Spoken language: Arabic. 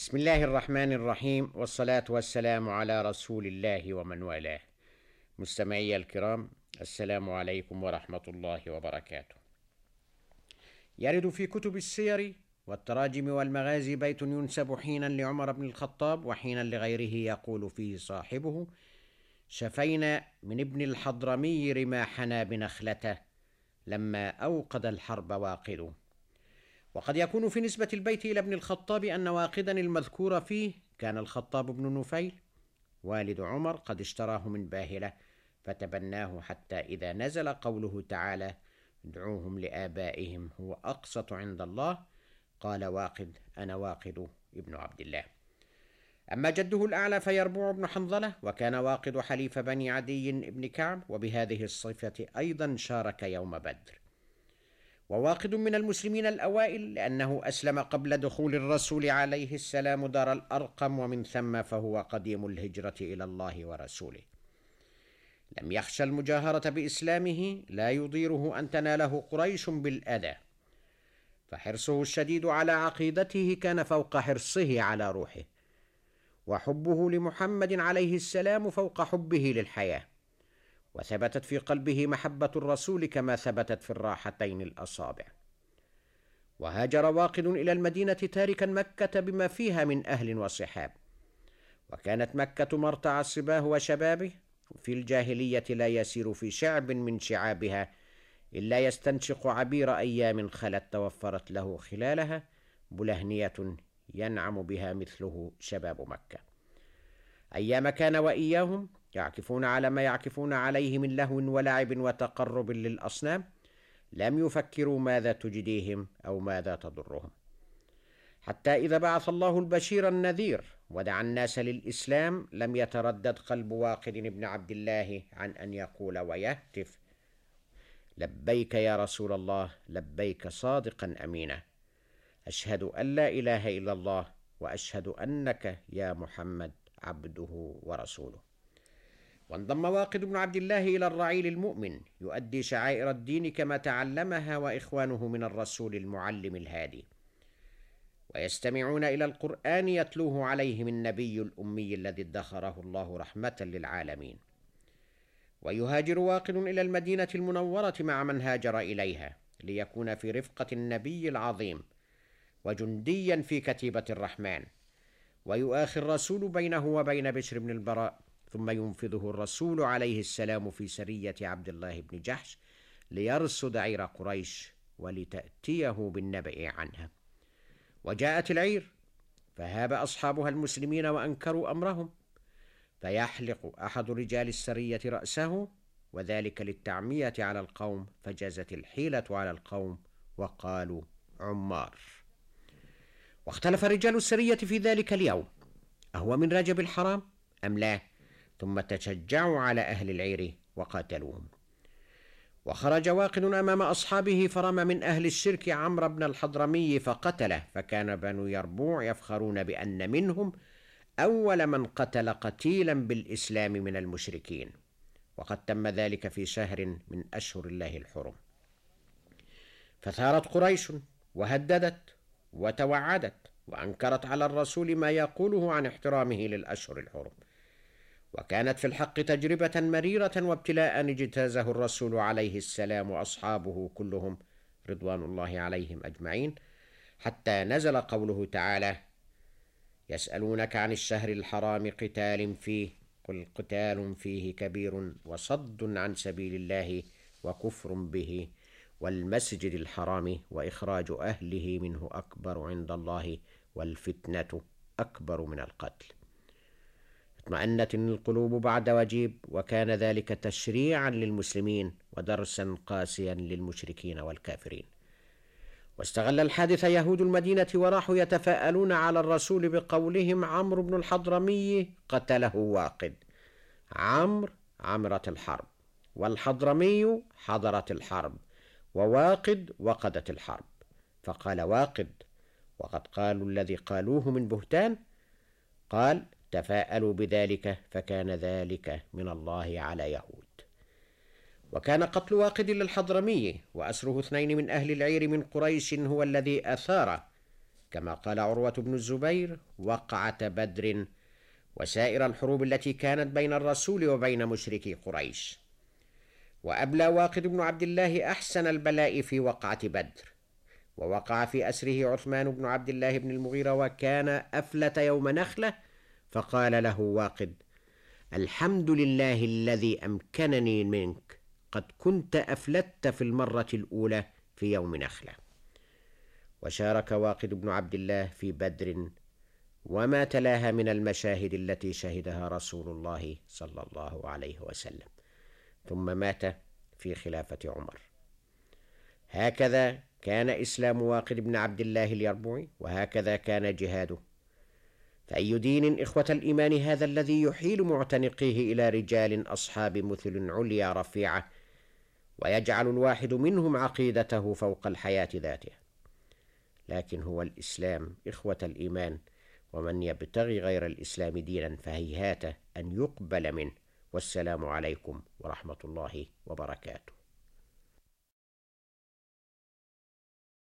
بسم الله الرحمن الرحيم والصلاة والسلام على رسول الله ومن والاه. مستمعي الكرام السلام عليكم ورحمة الله وبركاته. يرد في كتب السير والتراجم والمغازي بيت ينسب حينا لعمر بن الخطاب وحينا لغيره يقول فيه صاحبه: شفينا من ابن الحضرمي رماحنا بنخلته لما أوقد الحرب واقد. وقد يكون في نسبة البيت إلى ابن الخطاب أن واقدا المذكور فيه كان الخطاب بن نفيل. والد عمر قد اشتراه من باهلة فتبناه حتى إذا نزل قوله تعالى ادعوهم لآبائهم هو أقسط عند الله. قال واقد أنا واقد ابن عبد الله. أما جده الأعلى فيربوع بن حنظلة وكان واقد حليف بني عدي بن كعب وبهذه الصفة أيضا شارك يوم بدر. وواقد من المسلمين الأوائل لأنه أسلم قبل دخول الرسول عليه السلام دار الأرقم ومن ثم فهو قديم الهجرة إلى الله ورسوله. لم يخشى المجاهرة بإسلامه لا يضيره أن تناله قريش بالأذى. فحرصه الشديد على عقيدته كان فوق حرصه على روحه. وحبه لمحمد عليه السلام فوق حبه للحياة. وثبتت في قلبه محبة الرسول كما ثبتت في الراحتين الأصابع. وهاجر واقد إلى المدينة تاركا مكة بما فيها من أهل وصحاب. وكانت مكة مرتع الصباه وشبابه في الجاهلية لا يسير في شعب من شعابها إلا يستنشق عبير أيام خلت توفرت له خلالها بلهنية ينعم بها مثله شباب مكة. أيام كان وإياهم يعكفون على ما يعكفون عليه من لهو ولعب وتقرب للأصنام لم يفكروا ماذا تجديهم أو ماذا تضرهم. حتى إذا بعث الله البشير النذير ودعا الناس للإسلام لم يتردد قلب واقد بن عبد الله عن أن يقول ويهتف لبيك يا رسول الله لبيك صادقا امينا. أشهد أن لا إله إلا الله وأشهد أنك يا محمد عبده ورسوله. وانضم واقد بن عبد الله إلى الرعيل المؤمن يؤدي شعائر الدين كما تعلمها وإخوانه من الرسول المعلم الهادي. ويستمعون إلى القرآن يتلوه عليهم النبي الأمي الذي ادخره الله رحمة للعالمين. ويهاجر واقد إلى المدينة المنورة مع من هاجر إليها ليكون في رفقة النبي العظيم وجنديا في كتيبة الرحمن. ويؤاخي الرسول بينه وبين بشر بن البراء ثم ينفذه الرسول عليه السلام في سرية عبد الله بن جحش ليرصد عير قريش ولتأتيه بالنبأ عنها. وجاءت العير فهاب أصحابها المسلمين وأنكروا أمرهم فيحلق أحد رجال السرية رأسه وذلك للتعمية على القوم فجازت الحيلة على القوم وقالوا عمار. واختلف رجال السرية في ذلك اليوم أهو من رجب الحرام أم لا؟ ثم تشجعوا على أهل العير وقاتلوهم. وخرج واقد أمام أصحابه فرمى من أهل الشرك عمرو بن الحضرمي فقتله فكان بنو يربوع يفخرون بأن منهم أول من قتل قتيلا بالإسلام من المشركين. وقد تم ذلك في شهر من أشهر الله الحرم. فثارت قريش وهددت وتوعدت وأنكرت على الرسول ما يقوله عن احترامه للأشهر الحرم. وكانت في الحق تجربة مريرة وابتلاء اجتازه الرسول عليه السلام وأصحابه كلهم رضوان الله عليهم أجمعين حتى نزل قوله تعالى يسألونك عن الشهر الحرام قتال فيه قل قتال فيه كبير وصد عن سبيل الله وكفر به والمسجد الحرام وإخراج أهله منه أكبر عند الله والفتنة أكبر من القتل. اطمأنت القلوب بعد وجيب وكان ذلك تشريعا للمسلمين ودرسا قاسيا للمشركين والكافرين. واستغل الحادث يهود المدينة وراحوا يتفاءلون على الرسول بقولهم عمرو بن الحضرمي قتله واقد. عمرو عمرة الحرب والحضرمي حضرت الحرب وواقد وقدت الحرب. فقال واقد وقد قالوا الذي قالوه من بهتان؟ قال تفاءلوا بذلك فكان ذلك من الله على يهود. وكان قتل واقد للحضرمي وأسره اثنين من أهل العير من قريش هو الذي أثار. كما قال عروة بن الزبير وقعة بدر وسائر الحروب التي كانت بين الرسول وبين مشركي قريش. وأبلى واقد بن عبد الله أحسن البلاء في وقعة بدر. ووقع في أسره عثمان بن عبد الله بن المغيرة وكان أفلت يوم نخلة فقال له واقد الحمد لله الذي أمكنني منك قد كنت أفلت في المرة الأولى في يوم نخلة. وشارك واقد بن عبد الله في بدر وما تلاها من المشاهد التي شهدها رسول الله صلى الله عليه وسلم ثم مات في خلافة عمر. هكذا كان إسلام واقد بن عبد الله اليربوعي وهكذا كان جهاده. فأي دين إخوة الإيمان هذا الذي يحيل معتنقيه إلى رجال أصحاب مثل عليا رفيعة ويجعل الواحد منهم عقيدته فوق الحياة ذاتها لكن هو الإسلام إخوة الإيمان ومن يبتغي غير الإسلام دينا فهيهات أن يقبل منه. والسلام عليكم ورحمة الله وبركاته.